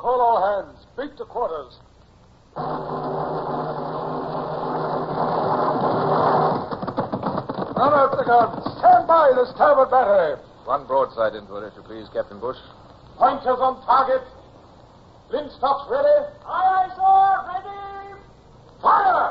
Call all hands. Beat to quarters. Run out the guns. Stand by the starboard battery. One broadside into it, if you please, Captain Bush. Pointers on target. Linstocks ready. Aye, aye, sir. Ready. Fire!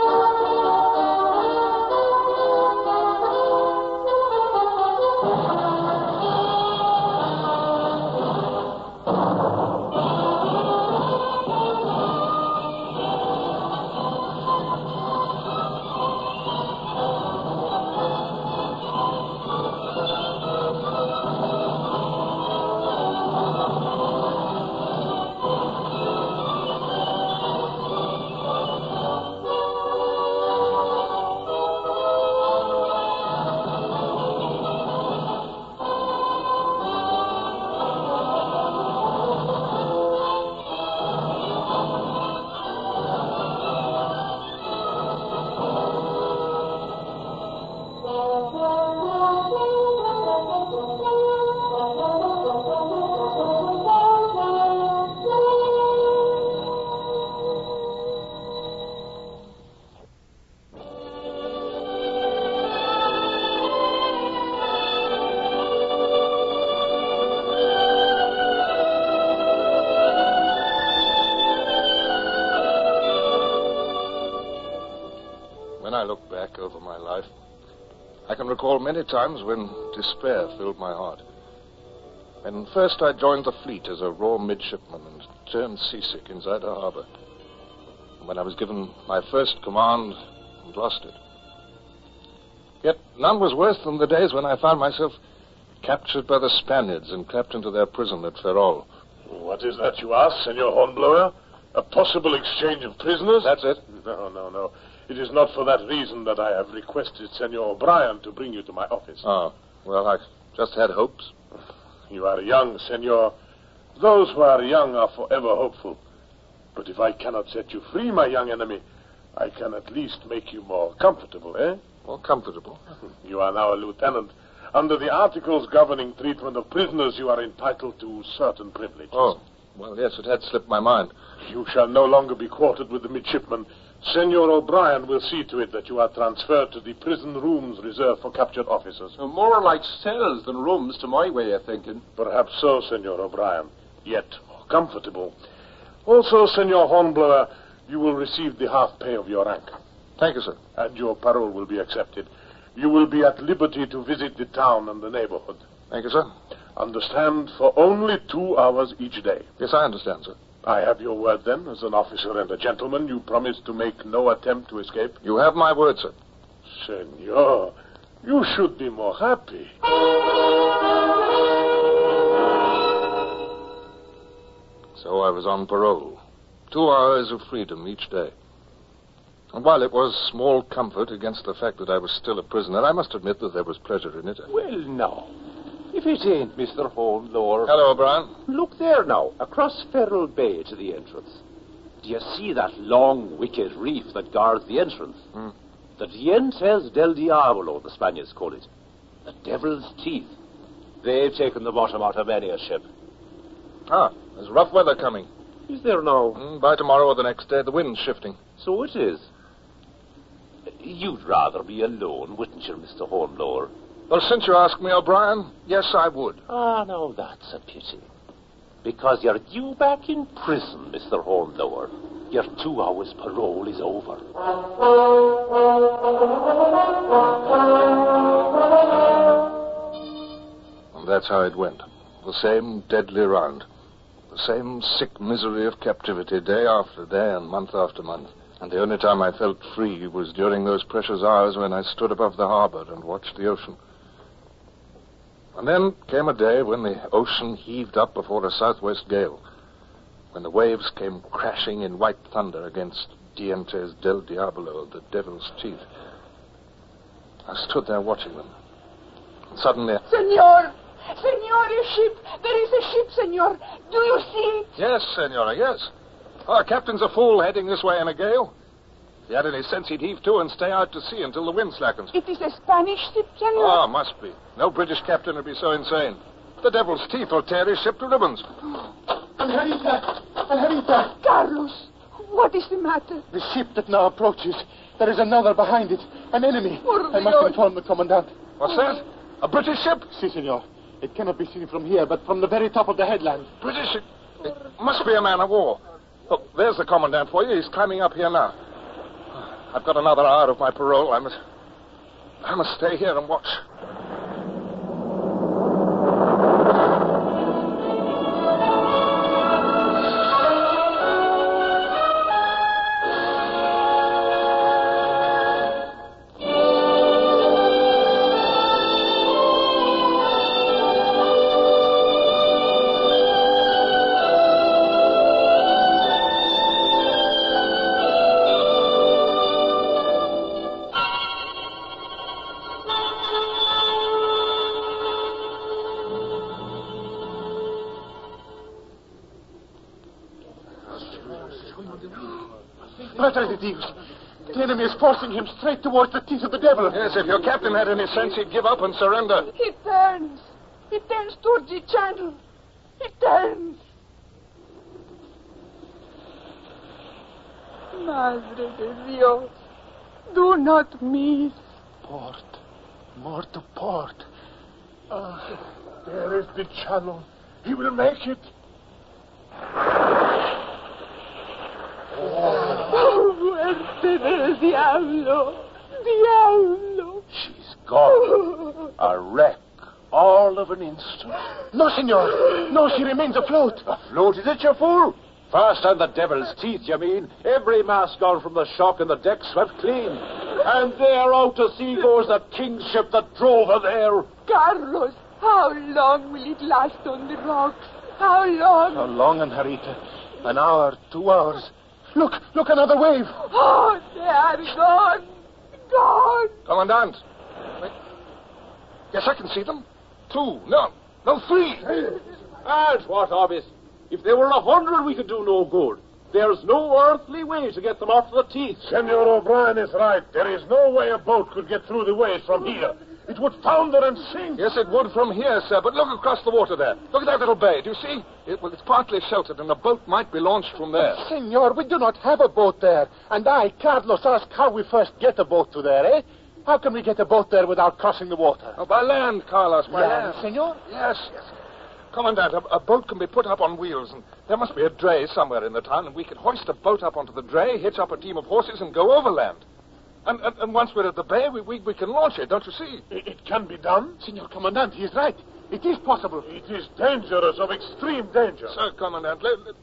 Back over my life, I can recall many times when despair filled my heart. When first I joined the fleet as a raw midshipman and turned seasick inside a harbor. And when I was given my first command and lost it. Yet none was worse than the days when I found myself captured by the Spaniards and clapped into their prison at Ferrol. What is that you ask, Senor Hornblower? A possible exchange of prisoners? That's it. No, no, no. It is not for that reason that I have requested Senor O'Brien to bring you to my office. Oh, well, I just had hopes. You are young, Senor. Those who are young are forever hopeful. But if I cannot set you free, my young enemy, I can at least make you more comfortable, eh? More comfortable. You are now a lieutenant. Under the articles governing treatment of prisoners, you are entitled to certain privileges. Oh, well, yes, it had slipped my mind. You shall no longer be quartered with the midshipmen. Senor O'Brien will see to it that you are transferred to the prison rooms reserved for captured officers. Uh, more like cells than rooms, to my way of thinking. Perhaps so, Senor O'Brien. Yet more comfortable. Also, Senor Hornblower, you will receive the half pay of your rank. Thank you, sir. And your parole will be accepted. You will be at liberty to visit the town and the neighborhood. Thank you, sir. Understand, for only two hours each day. Yes, I understand, sir. I have your word, then, as an officer and a gentleman. You promise to make no attempt to escape? You have my word, sir. Senor, you should be more happy. So I was on parole. Two hours of freedom each day. And while it was small comfort against the fact that I was still a prisoner, I must admit that there was pleasure in it. Well, now, if it ain't Mr. Hornblower. Hello, O'Brien. Look there now, across Ferrol Bay to the entrance. Do you see that long, wicked reef that guards the entrance? Hmm. The Dientes del Diablo, the Spaniards call it. The devil's teeth. They've taken the bottom out of many a ship. Ah, there's rough weather coming. Is there now? Mm, by tomorrow or the next day, the wind's shifting. So it is. You'd rather be alone, wouldn't you, Mr. Hornblower? Well, since you ask me, O'Brien, yes, I would. Ah, no, that's a pity. Because you're due back in prison, Mr. Hornblower. Your two hours parole is over. And that's how it went. The same deadly round. The same sick misery of captivity day after day and month after month. And the only time I felt free was during those precious hours when I stood above the harbor and watched the ocean. And then came a day when the ocean heaved up before a southwest gale, when the waves came crashing in white thunder against Dientes del Diablo, the devil's teeth. I stood there watching them. And suddenly, Senor! Senor, a ship. There is a ship, senor. Do you see it? Yes, Senora, yes. Our captain's a fool heading this way in a gale. If he had any sense, he'd heave to and stay out to sea until the wind slackens. It is a Spanish ship, senor. Oh, ah, must be. No British captain would be so insane. The devil's teeth will tear his ship to ribbons. Angelita! Angelita! Carlos, what is the matter? The ship that now approaches. There is another behind it. An enemy. Por I must Dios. inform the commandant. What's that? A British ship? Si, senor. It cannot be seen from here, but from the very top of the headland. British ship? It must be a man of war. Look, there's the commandant for you. He's climbing up here now. I've got another hour of my parole. I must. I must stay here and watch. Padre de Dios. The enemy is forcing him straight towards the teeth of the devil. Yes, if your captain had any sense, he'd give up and surrender. He turns. He turns towards the channel. He turns. Madre de Dios, do not miss. Port. More to port. Ah, there is the channel. He will make it. Oh, muerte del diablo. Diablo. She's gone. A wreck. All of an instant. No, senor. No, she remains afloat. Afloat, is it, you fool? Fast on the devil's teeth, you mean. Every mast gone from the shock and the deck swept clean. And there out to sea goes the king's ship that drove her there. Carlos, how long will it last on the rocks? How long? How long, Angelita? An hour, two hours. Look, look, another wave. Oh, they are gone. Gone. Commandant. Wait. Yes, I can see them. Two. No. No, three. And what of it? If there were a hundred, we could do no good. There's no earthly way to get them off the teeth. Senor O'Brien is right. There is no way a boat could get through the waves from here. It would founder and sink. Yes, it would from here, sir, but look across the water there. Look at that little bay. Do you see? It, well, it's partly sheltered, and a boat might be launched from there. Senor, we do not have a boat there. And I, Carlos, ask how we first get a boat to there, eh? How can we get a boat there without crossing the water? Oh, by land, Carlos, by Land, land. senor? Yes, yes. Commandant, a, a boat can be put up on wheels, and there must be a dray somewhere in the town, and we could hoist a boat up onto the dray, hitch up a team of horses, and go overland. And, and, and once we're at the bay, we, we, we can launch it, don't you see? It, it can be done. Senor Commandant, he is right. It is possible. It is dangerous, of extreme danger. Sir, Commandant, let, let,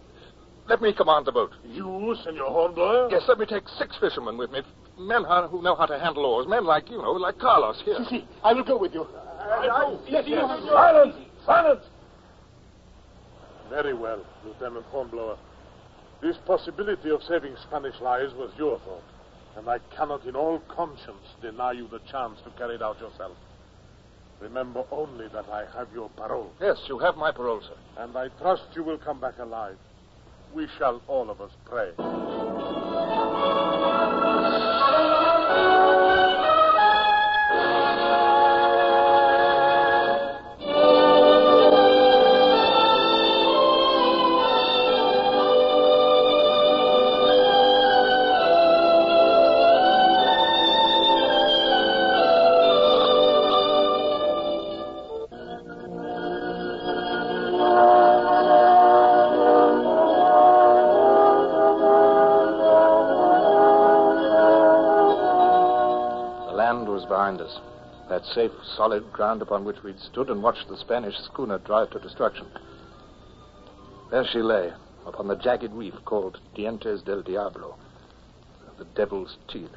let me command the boat. You, Senor Hornblower? Yes, let me take six fishermen with me. Men who know how to handle oars. Men like you know, like Carlos here. Si, si, I will go with you. Yes, yes. Silence! Silence! Very well, Lieutenant Hornblower. This possibility of saving Spanish lives was your thought, and I cannot in all conscience deny you the chance to carry it out yourself. Remember only that I have your parole, Yes, you have my parole, sir. and I trust you will come back alive. We shall all of us pray. Land was behind us. That safe, solid ground upon which we'd stood and watched the Spanish schooner drive to destruction. There she lay, upon the jagged reef called Dientes del Diablo, the Devil's Teeth.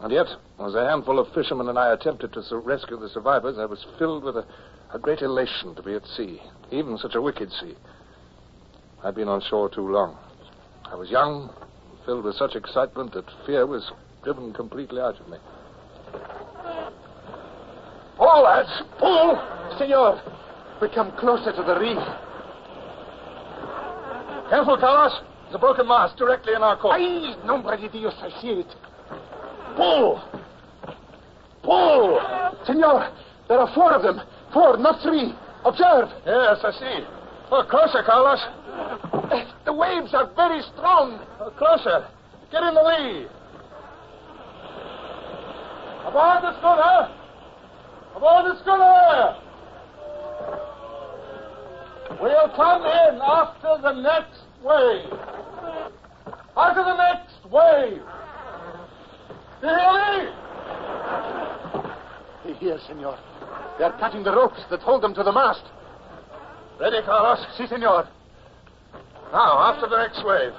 And yet, as a handful of fishermen and I attempted to rescue the survivors, I was filled with a, a great elation to be at sea, even such a wicked sea. I'd been on shore too long. I was young, filled with such excitement that fear was driven completely out of me. Pull, uh, lads! Pull! Senor, we come closer to the reef. Careful, Carlos. There's a broken mast directly in our course. Ay, nombre de Dios, I see it. Pull! Pull! Senor, there are four of them. Four, not three. Observe. Yes, I see. Oh, closer, Carlos. Eh, the waves are very strong. Oh, closer. Get in the lee. Aboard the schooner! Aboard the schooner! We'll come in after the next wave. After the next wave. Do you hear me? Here, senor. They are cutting the ropes that hold them to the mast. Ready, Carlos? Si, senor. Now, after the next wave.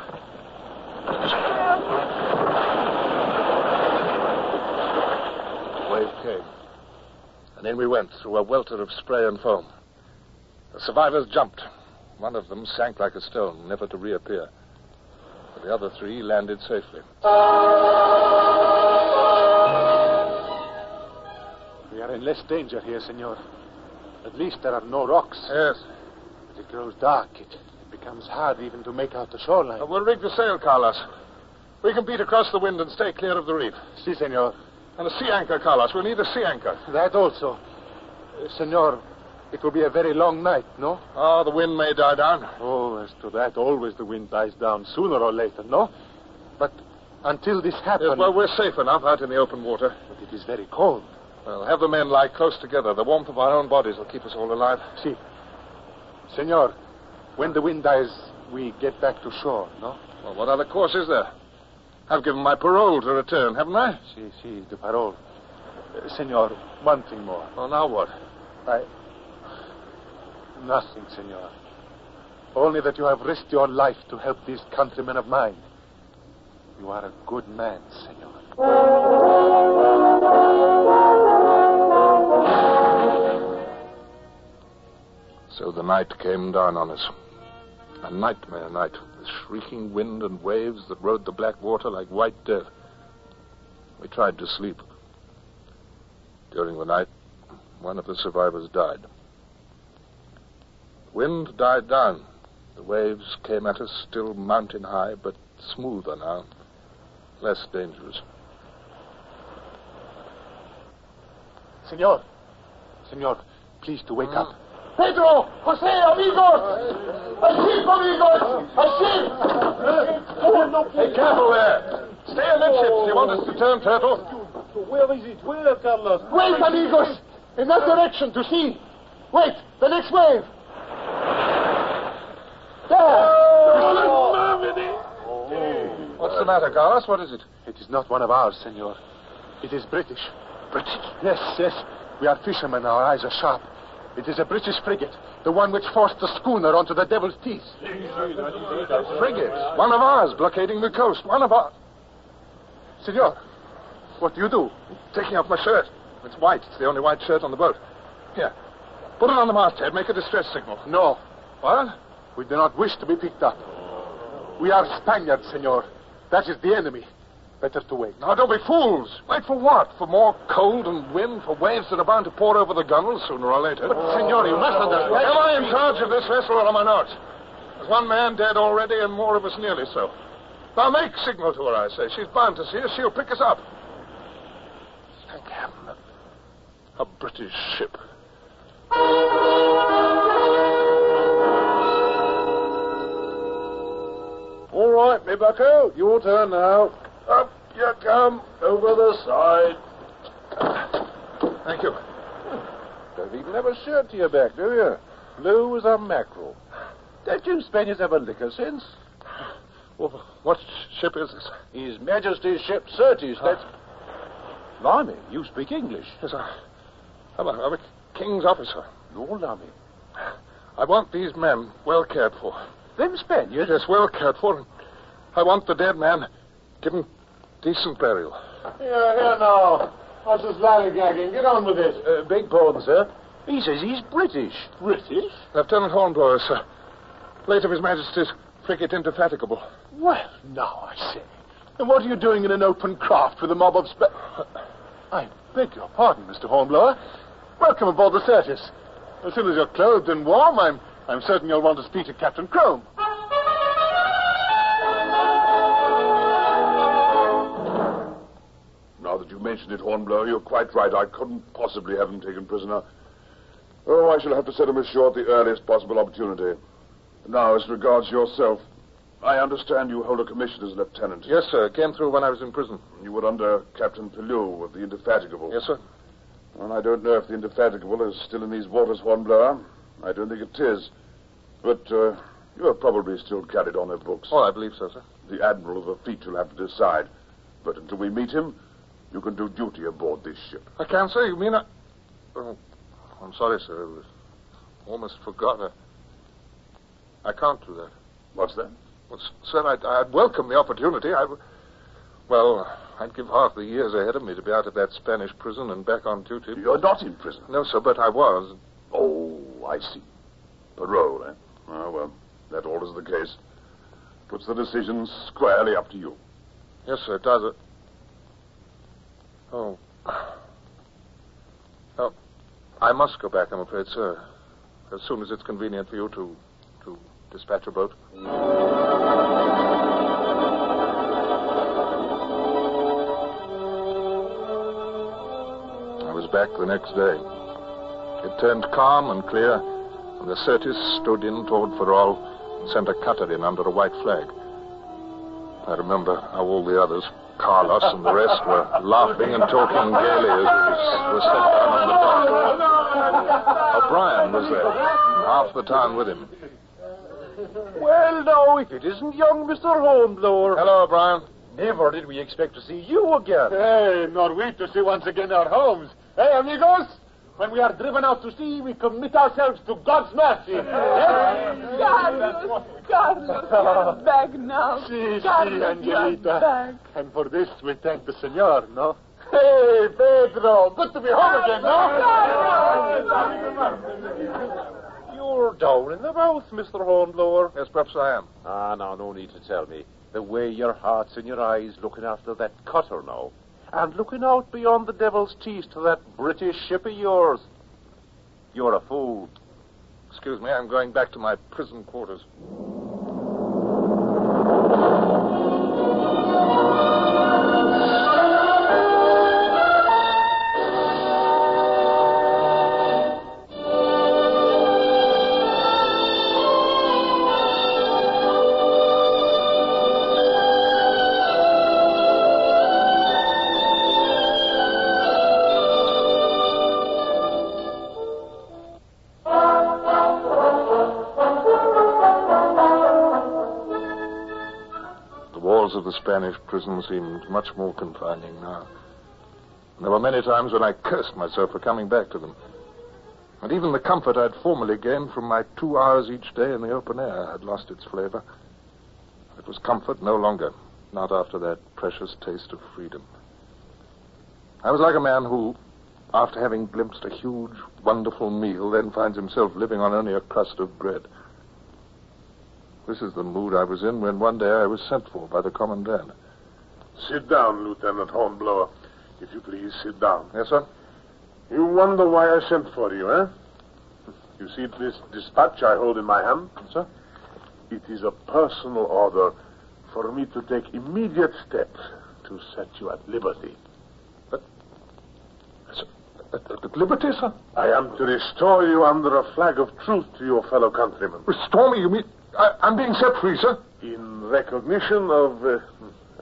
The wave came. And in we went through a welter of spray and foam. The survivors jumped. One of them sank like a stone, never to reappear. But the other three landed safely. We are in less danger here, senor. At least there are no rocks. Yes. But it grows dark. It, it becomes hard even to make out the shoreline. Uh, we'll rig the sail, Carlos. We can beat across the wind and stay clear of the reef. Si, senor. And a sea anchor, Carlos. We'll need a sea anchor. That also. Uh, senor, it will be a very long night, no? Oh, the wind may die down. Oh, as to that, always the wind dies down sooner or later, no? But until this happens. Yes, well, we're safe enough out in the open water. But it is very cold. Well, have the men lie close together. The warmth of our own bodies will keep us all alive. Si. Senor, when the wind dies, we get back to shore, no? Well, what other course is there? I've given my parole to return, haven't I? Si, si, the parole. Uh, senor, one thing more. Well, now what? I. Nothing, senor. Only that you have risked your life to help these countrymen of mine. You are a good man, senor. So the night came down on us. A nightmare night, with shrieking wind and waves that rode the black water like white death. We tried to sleep. During the night, one of the survivors died. The wind died down. The waves came at us still mountain high, but smoother now, less dangerous. Senor. Senor, please to wake hmm. up. Pedro! Jose, amigos! A ship, amigos! A ship! Hey, careful there. Stay amidships. You want us to turn, Turtle? Where is it? Where, Carlos? Wait, amigos! In that direction, to sea. Wait, the next wave. There! What's the matter, Carlos? What is it? It is not one of ours, senor. It is British. British? Yes, yes. We are fishermen. Our eyes are sharp. It is a British frigate, the one which forced the schooner onto the Devil's Teeth. Frigate. One of ours blockading the coast. One of our. Senor, what do you do? Taking off my shirt. It's white. It's the only white shirt on the boat. Here. Put it on the masthead. Make a distress signal. No, What? we do not wish to be picked up. We are Spaniards, senor. That is the enemy. Better to wait. Now, don't be fools. Wait for what? For more cold and wind? For waves that are bound to pour over the gunwale sooner or later? But, senor, you must understand. Am I in charge of this vessel or am I not? There's one man dead already and more of us nearly so. Now make signal to her, I say. She's bound to see us. She'll pick us up. Thank heaven. A, a British ship. All right, me bucko. Your turn now. Up you come. Over the side. Thank you. Don't even have a shirt to your back, do you? Blue as a mackerel. Don't you Spaniards have a liquor sense? Well, what ship is this? His Majesty's ship Certes, ah. that's... Blimey, you speak English. Yes, I, I'm a, I'm a king's officer. Lord, lummy. I want these men well cared for. Them Spaniards? Yes, well cared for. I want the dead man given decent burial. Here, here now. What's this lollygagging? Get on with it. Uh, beg pardon, sir. He says he's British. British? Lieutenant Hornblower, sir. Late of His Majesty's frigate Indefatigable. Well, now I say. And what are you doing in an open craft with a mob of spa... I beg your pardon, Mr. Hornblower. Welcome aboard the Certis. As soon as you're clothed and warm, I'm, I'm certain you'll want to speak to Captain Crome. You mention it, Hornblower, you're quite right. I couldn't possibly have him taken prisoner. Oh, I shall have to set him ashore at the earliest possible opportunity. Now, as regards yourself, I understand you hold a commission as lieutenant. Yes, sir. Came through when I was in prison. You were under Captain Pellew of the Indefatigable. Yes, sir. Well, I don't know if the Indefatigable is still in these waters, Hornblower. I don't think it is. But uh, you are probably still carried on her books. Oh, I believe so, sir. The Admiral of the fleet will have to decide. But until we meet him, you can do duty aboard this ship. I can't, sir. You mean I... Oh, I'm sorry, sir. I was almost forgot. I, I can't do that. What's that? Well, sir, I'd, I'd welcome the opportunity. I, well, I'd give half the years ahead of me to be out of that Spanish prison and back on duty. You're not in prison. No, sir, but I was. Oh, I see. Parole, eh? Oh, well, that alters the case. Puts the decision squarely up to you. Yes, sir, it does. It. Oh. Oh, I must go back, I'm afraid, sir. As soon as it's convenient for you to to dispatch a boat. I was back the next day. It turned calm and clear, and the Certis stood in toward Ferrol and sent a cutter in under a white flag. I remember how all the others, Carlos and the rest, were laughing and talking gaily as we were set down on the dock. O'Brien was there, and half the town with him. Well, now, if it isn't young Mr. Hornblower. Hello, O'Brien. Never did we expect to see you again. Hey, not we to see once again our homes. Hey, amigos, when we are driven out to sea, we commit ourselves to God's mercy. Yes? Carlos, Carlos, you're back now. Si, si, Carlos, you're Angelita. back. And for this, we thank the senor, no? Hey, Pedro, good to be home again, no? You're down in the mouth, Mr. Hornblower. Yes, perhaps I am. Ah, now, no need to tell me. The way your heart's in your eyes looking after that cutter now. And looking out beyond the devil's teeth to that British ship of yours. You're a fool. Excuse me, I'm going back to my prison quarters. Spanish prison seemed much more confining now. And there were many times when I cursed myself for coming back to them. And even the comfort I'd formerly gained from my two hours each day in the open air had lost its flavor. It was comfort no longer, not after that precious taste of freedom. I was like a man who, after having glimpsed a huge, wonderful meal, then finds himself living on only a crust of bread. This is the mood I was in when one day I was sent for by the commandant. Sit down, Lieutenant Hornblower. If you please, sit down. Yes, sir? You wonder why I sent for you, eh? You see this dispatch I hold in my hand? Sir? It is a personal order for me to take immediate steps to set you at liberty. At, at, at liberty, sir? I am to restore you under a flag of truce to your fellow countrymen. Restore me, you mean? I, I'm being set free, sir? In recognition of. Uh,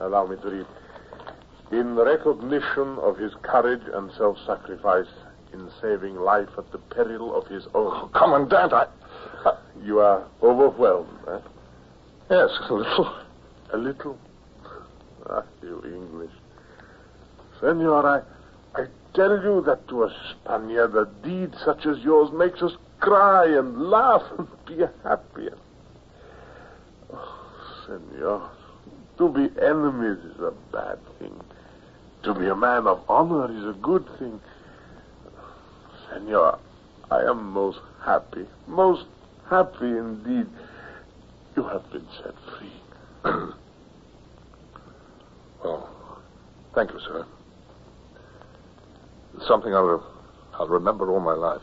allow me to read. In recognition of his courage and self sacrifice in saving life at the peril of his own. Commandant, I. You are overwhelmed, eh? Yes, a little. A little? Ah, you English. Senor, I, I tell you that to a Spaniard, a deed such as yours makes us cry and laugh and be happy. Oh, senor, to be enemies is a bad thing. To be a man of honor is a good thing. Senor, I am most happy, most happy indeed. You have been set free. Oh, thank you, sir. It's something I'll, I'll remember all my life.